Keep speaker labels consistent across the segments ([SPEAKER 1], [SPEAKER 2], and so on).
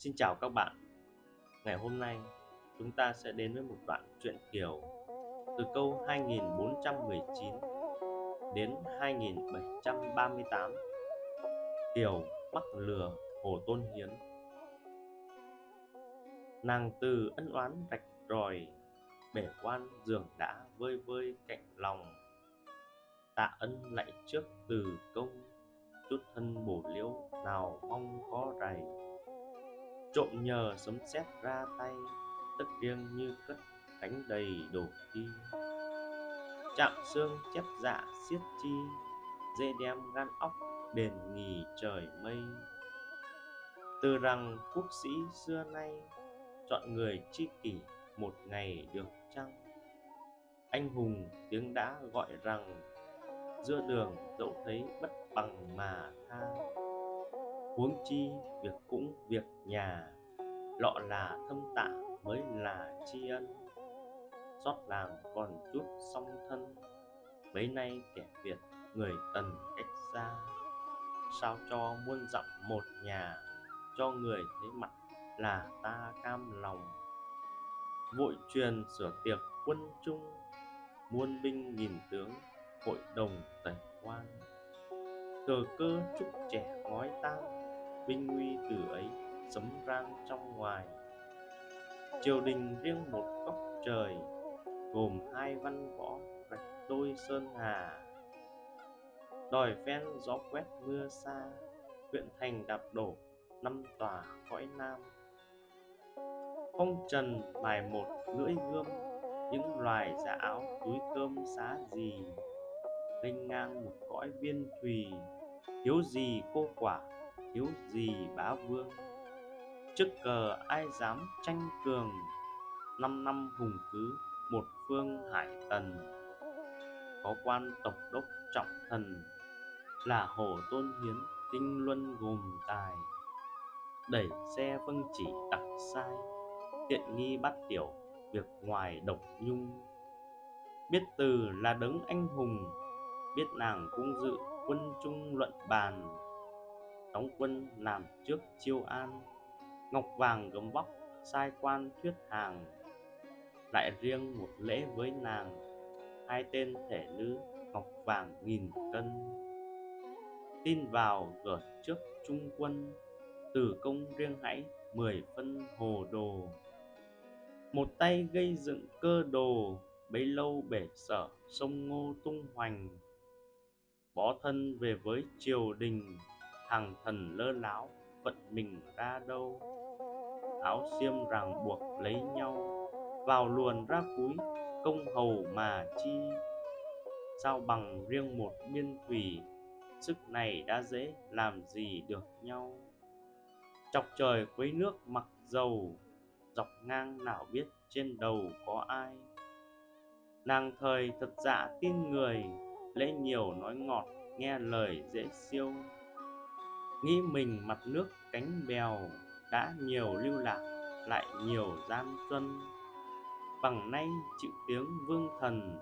[SPEAKER 1] Xin chào các bạn. Ngày hôm nay chúng ta sẽ đến với một đoạn truyện Kiều từ câu 2419 đến 2738. Kiều mắc lừa Hồ Tôn Hiến. Nàng từ ân oán rạch ròi, bể quan giường đã vơi vơi cạnh lòng. Tạ ân lại trước từ công, chút thân bổ liễu nào mong có rày trộm nhờ sấm sét ra tay, tất riêng như cất cánh đầy đổ đi chạm xương chép dạ xiết chi, dê đem gan óc đền nghỉ trời mây. Từ rằng quốc sĩ xưa nay, chọn người chi kỷ một ngày được chăng? Anh hùng tiếng đã gọi rằng, giữa đường dẫu thấy bất bằng mà tha huống chi việc cũng việc nhà. Lọ là thâm tạ mới là tri ân. Xót làng còn chút song thân. Mấy nay kẻ việt, người tần cách xa. Sao cho muôn dặm một nhà, cho người thấy mặt là ta cam lòng. Vội truyền sửa tiệc quân trung muôn binh nghìn tướng, hội đồng tẩy quan. Cờ cơ trúc trẻ ngói tang binh nguy từ ấy sấm rang trong ngoài. Triều đình riêng một góc trời, gồm hai văn võ rạch đôi sơn hà. Đòi ven gió quét mưa xa, huyện thành đạp đổ, năm tòa cõi nam. Phong trần bài một lưỡi gươm, những loài giả áo túi cơm xá gì nghênh ngang một cõi biên thùy, thiếu gì cô quả thiếu gì bá vương? Trước cờ ai dám tranh cường? Năm năm hùng cứ, một phương hải tần. Có quan tộc đốc trọng thần, là hổ tôn hiến tinh luân gồm tài. Đẩy xe vâng chỉ tặc sai, tiện nghi bắt tiểu, việc ngoài độc nhung. Biết từ là đấng anh hùng, biết nàng cung dự quân trung luận bàn đóng quân làm trước chiêu an. Ngọc vàng gấm vóc, sai quan thuyết hàng. Lại riêng một lễ với nàng, hai tên thể nữ ngọc vàng nghìn cân. Tin vào gợt trước trung quân, từ công riêng hãy mười phân hồ đồ. Một tay gây dựng cơ đồ, bấy lâu bể sở sông ngô tung hoành. Bó thân về với triều đình thằng thần lơ láo, vận mình ra đâu? Áo xiêm ràng buộc lấy nhau, vào luồn ra cúi, công hầu mà chi? Sao bằng riêng một biên thủy sức này đã dễ làm gì được nhau? Chọc trời quấy nước mặc dầu, dọc ngang nào biết trên đầu có ai? Nàng thời thật dạ tin người, lễ nhiều nói ngọt, nghe lời dễ siêu nghĩ mình mặt nước cánh bèo đã nhiều lưu lạc, lại nhiều gian xuân. Bằng nay chịu tiếng vương thần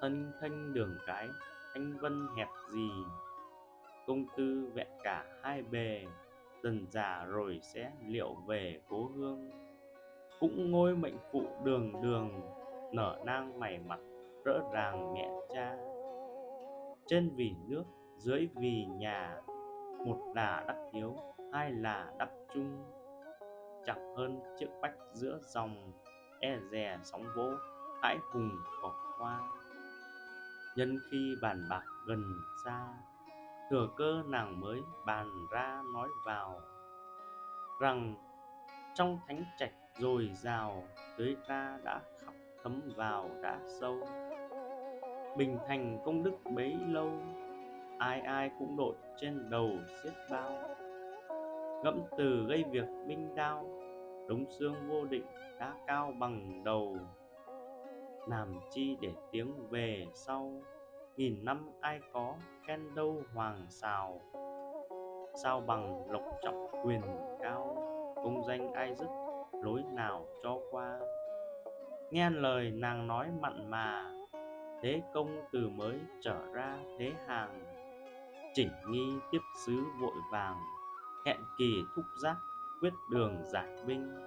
[SPEAKER 1] thân thanh đường cái, anh vân hẹp gì? Công tư vẹn cả hai bề, dần già rồi sẽ liệu về cố hương. Cũng ngôi mệnh phụ đường đường, nở nang mày mặt, rỡ ràng mẹ cha. Trên vì nước, dưới vì nhà một là đắc hiếu, hai là đắc trung chẳng hơn chiếc bách giữa dòng e dè sóng vỗ, hãi hùng cỏ hoa. Nhân khi bàn bạc gần xa, thừa cơ nàng mới bàn ra nói vào, rằng trong thánh trạch dồi dào tới ta đã khóc thấm vào đã sâu. Bình thành công đức bấy lâu ai ai cũng đội trên đầu xiết bao, ngẫm từ gây việc binh đao, đống xương vô định đã cao bằng đầu. Làm chi để tiếng về sau, nghìn năm ai có khen đâu hoàng xào. Sao bằng lộc trọng quyền cao, công danh ai dứt lối nào cho qua. Nghe lời nàng nói mặn mà, thế công từ mới trở ra thế hàng chỉnh nghi tiếp sứ vội vàng, hẹn kỳ thúc giác, quyết đường giải binh.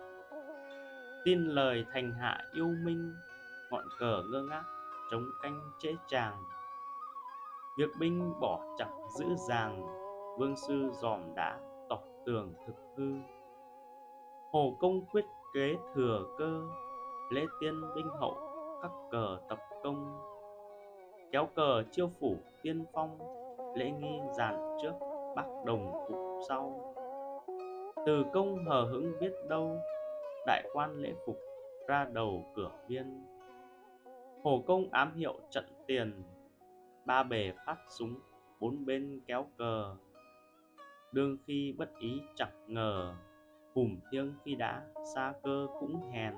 [SPEAKER 1] Tin lời thành hạ yêu minh, ngọn cờ ngơ ngác, chống canh chế tràng. Việc binh bỏ chẳng giữ dàng vương sư dòm đã tọc tường thực hư. Hồ công quyết kế thừa cơ, lễ tiên binh hậu các cờ tập công. Kéo cờ chiêu phủ tiên phong lễ nghi giàn trước bác đồng phục sau. Từ công hờ hững biết đâu, đại quan lễ phục ra đầu cửa viên. Hồ công ám hiệu trận tiền, ba bề phát súng, bốn bên kéo cờ. Đương khi bất ý chẳng ngờ, hùm thiêng khi đã xa cơ cũng hèn.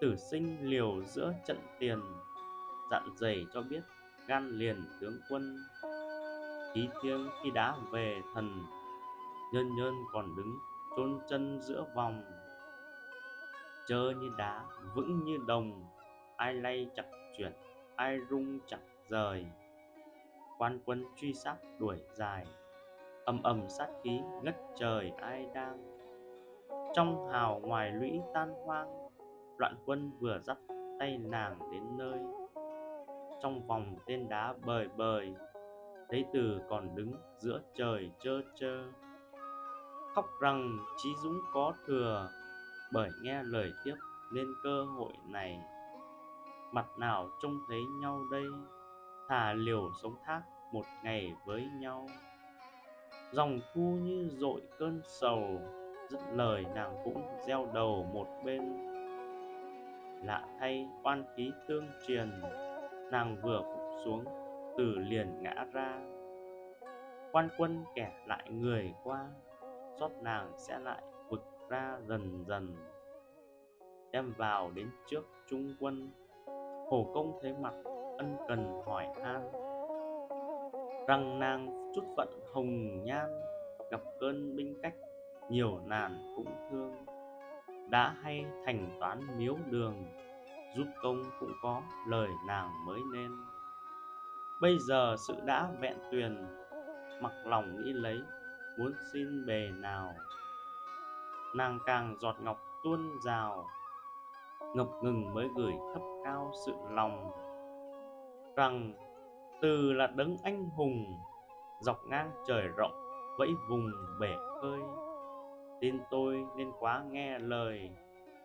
[SPEAKER 1] Tử sinh liều giữa trận tiền, dặn dày cho biết gan liền tướng quân. Khí thiêng khi đã về thần nhân nhân còn đứng chôn chân giữa vòng. Chơ như đá vững như đồng, ai lay chặt chuyển ai rung chặt rời. Quan quân truy sát đuổi dài, ầm ầm sát khí ngất trời ai đang. Trong hào ngoài lũy tan hoang, loạn quân vừa dắt tay nàng đến nơi trong vòng tên đá bời bời. Thấy từ còn đứng giữa trời trơ trơ khóc rằng trí dũng có thừa, bởi nghe lời tiếp nên cơ hội này. Mặt nào trông thấy nhau đây thà liều sống thác một ngày với nhau. Dòng thu như dội cơn sầu, dứt lời nàng cũng gieo đầu một bên. Lạ thay oan khí tương truyền nàng vừa phục xuống, từ liền ngã ra. Quan quân kẻ lại người qua, xót nàng sẽ lại vực ra dần dần. Đem vào đến trước trung quân hổ công thấy mặt ân cần hỏi han. Rằng nàng chút phận hồng nhan, gặp cơn binh cách, nhiều nàn cũng thương. Đã hay thành toán miếu đường giúp công cũng có lời nàng mới nên. Bây giờ sự đã vẹn tuyền, mặc lòng nghĩ lấy, muốn xin bề nào? Nàng càng giọt ngọc tuôn rào, ngập ngừng mới gửi thấp cao sự lòng. Rằng, từ là đấng anh hùng, dọc ngang trời rộng, vẫy vùng bể khơi. Tin tôi nên quá nghe lời,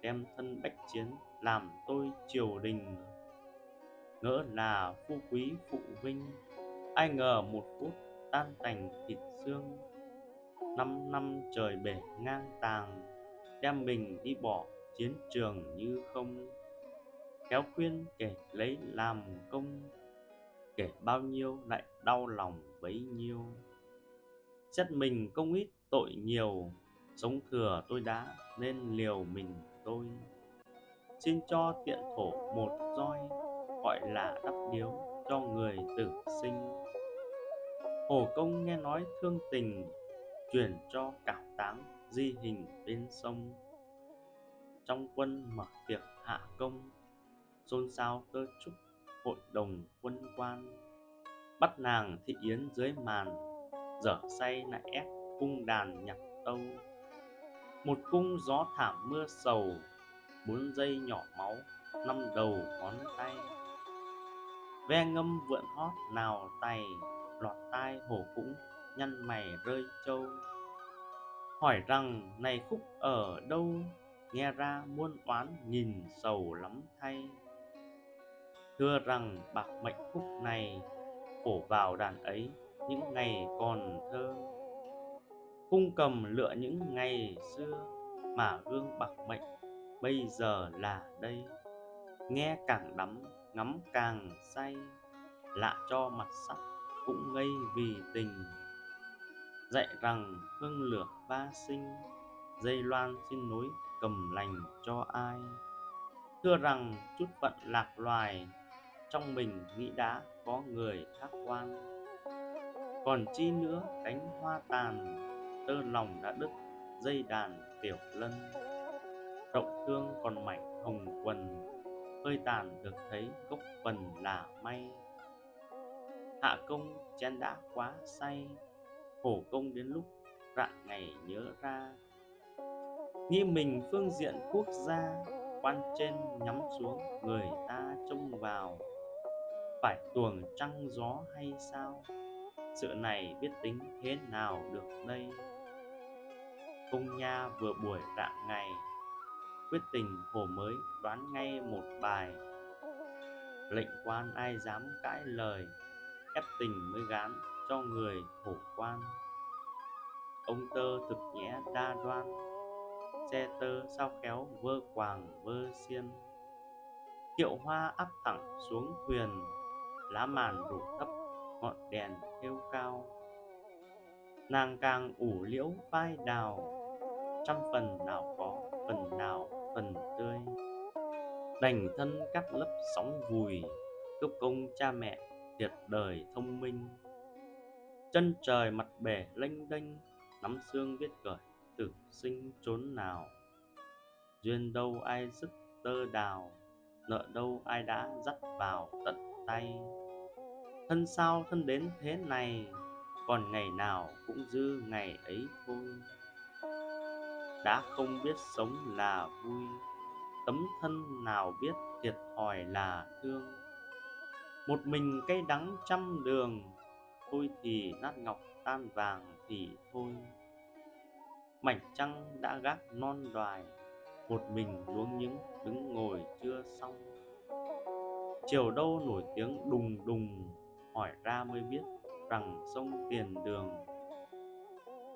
[SPEAKER 1] đem thân bách chiến làm tôi triều đình. Ngỡ là phu quý phụ vinh ai ngờ một phút tan tành thịt xương. Năm năm trời bể ngang tàng, đem mình đi bỏ chiến trường như không. Kéo khuyên kể lấy làm công, kể bao nhiêu lại đau lòng bấy nhiêu. Xét mình công ít tội nhiều, sống thừa tôi đã nên liều mình tôi xin cho tiện thổ một roi, gọi là đắp điếu cho người tử sinh. Hồ công nghe nói thương tình chuyển cho cả táng di hình bên sông. Trong quân mở tiệc hạ công, xôn xao tơ trúc hội đồng quân quan. Bắt nàng thị yến dưới màn, dở say lại ép cung đàn nhạc tâu. Một cung gió thảm mưa sầu bốn dây nhỏ máu, năm đầu ngón tay. Ve ngâm vượn hót, nào tay lọt tai hổ cũng, nhăn mày rơi trâu. Hỏi rằng, này khúc ở đâu? Nghe ra muôn oán nhìn sầu lắm thay. Thưa rằng, bạc mệnh khúc này, phổ vào đàn ấy những ngày còn thơ. Cung cầm lựa những ngày xưa, mà gương bạc mệnh bây giờ là đây. Nghe càng đắm, ngắm càng say. Lạ cho mặt sắc cũng ngây vì tình. Dạy rằng hương lửa ba sinh. Dây loan xin nối cầm lành cho ai. Thưa rằng chút phận lạc loài, trong mình nghĩ đã có người thác quan. Còn chi nữa cánh hoa tàn, tơ lòng đã đứt dây đàn tiểu lân rộng thương còn mảnh hồng quần, hơi tàn được thấy gốc phần là may. Hạ công chén đã quá say, hổ công đến lúc rạng ngày nhớ ra. Nghĩ mình phương diện quốc gia, quan trên nhắm xuống người ta trông vào. Phải tuồng trăng gió hay sao? Sự này biết tính thế nào được đây? Công nha vừa buổi rạng ngày quyết tình hồ mới, đoán ngay một bài. Lệnh quan ai dám cãi lời, ép tình mới gán cho người hổ quan. Ông tơ thực nhẽ đa đoan xe tơ sao khéo vơ quàng vơ xiên. Kiệu hoa áp thẳng xuống thuyền, lá màn rủ thấp ngọn đèn thêu cao. Nàng càng ủ liễu vai đào, trăm phần nào có, phần nào phần tươi. Đành thân cắt lấp sóng vùi cướp công cha mẹ thiệt đời thông minh. Chân trời mặt bể lênh đênh, nắm xương biết cởi tử sinh trốn nào. Duyên đâu ai dứt tơ đào, nợ đâu ai đã dắt vào tận tay. Thân sao thân đến thế này, còn ngày nào cũng dư ngày ấy thôi đã không biết sống là vui, tấm thân nào biết thiệt thòi là thương. Một mình cây đắng trăm đường, thôi thì nát ngọc tan vàng thì thôi. Mảnh trăng đã gác non đoài, một mình luống những đứng ngồi chưa xong. Chiều đâu nổi tiếng đùng đùng, hỏi ra mới biết rằng sông tiền đường.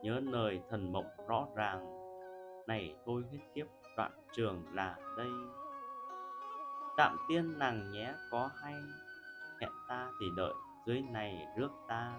[SPEAKER 1] Nhớ lời thần mộng rõ ràng này thôi hết kiếp đoạn trường là đây. Tạm tiên nàng nhé, có hay, hẹn ta thì đợi, dưới này rước ta.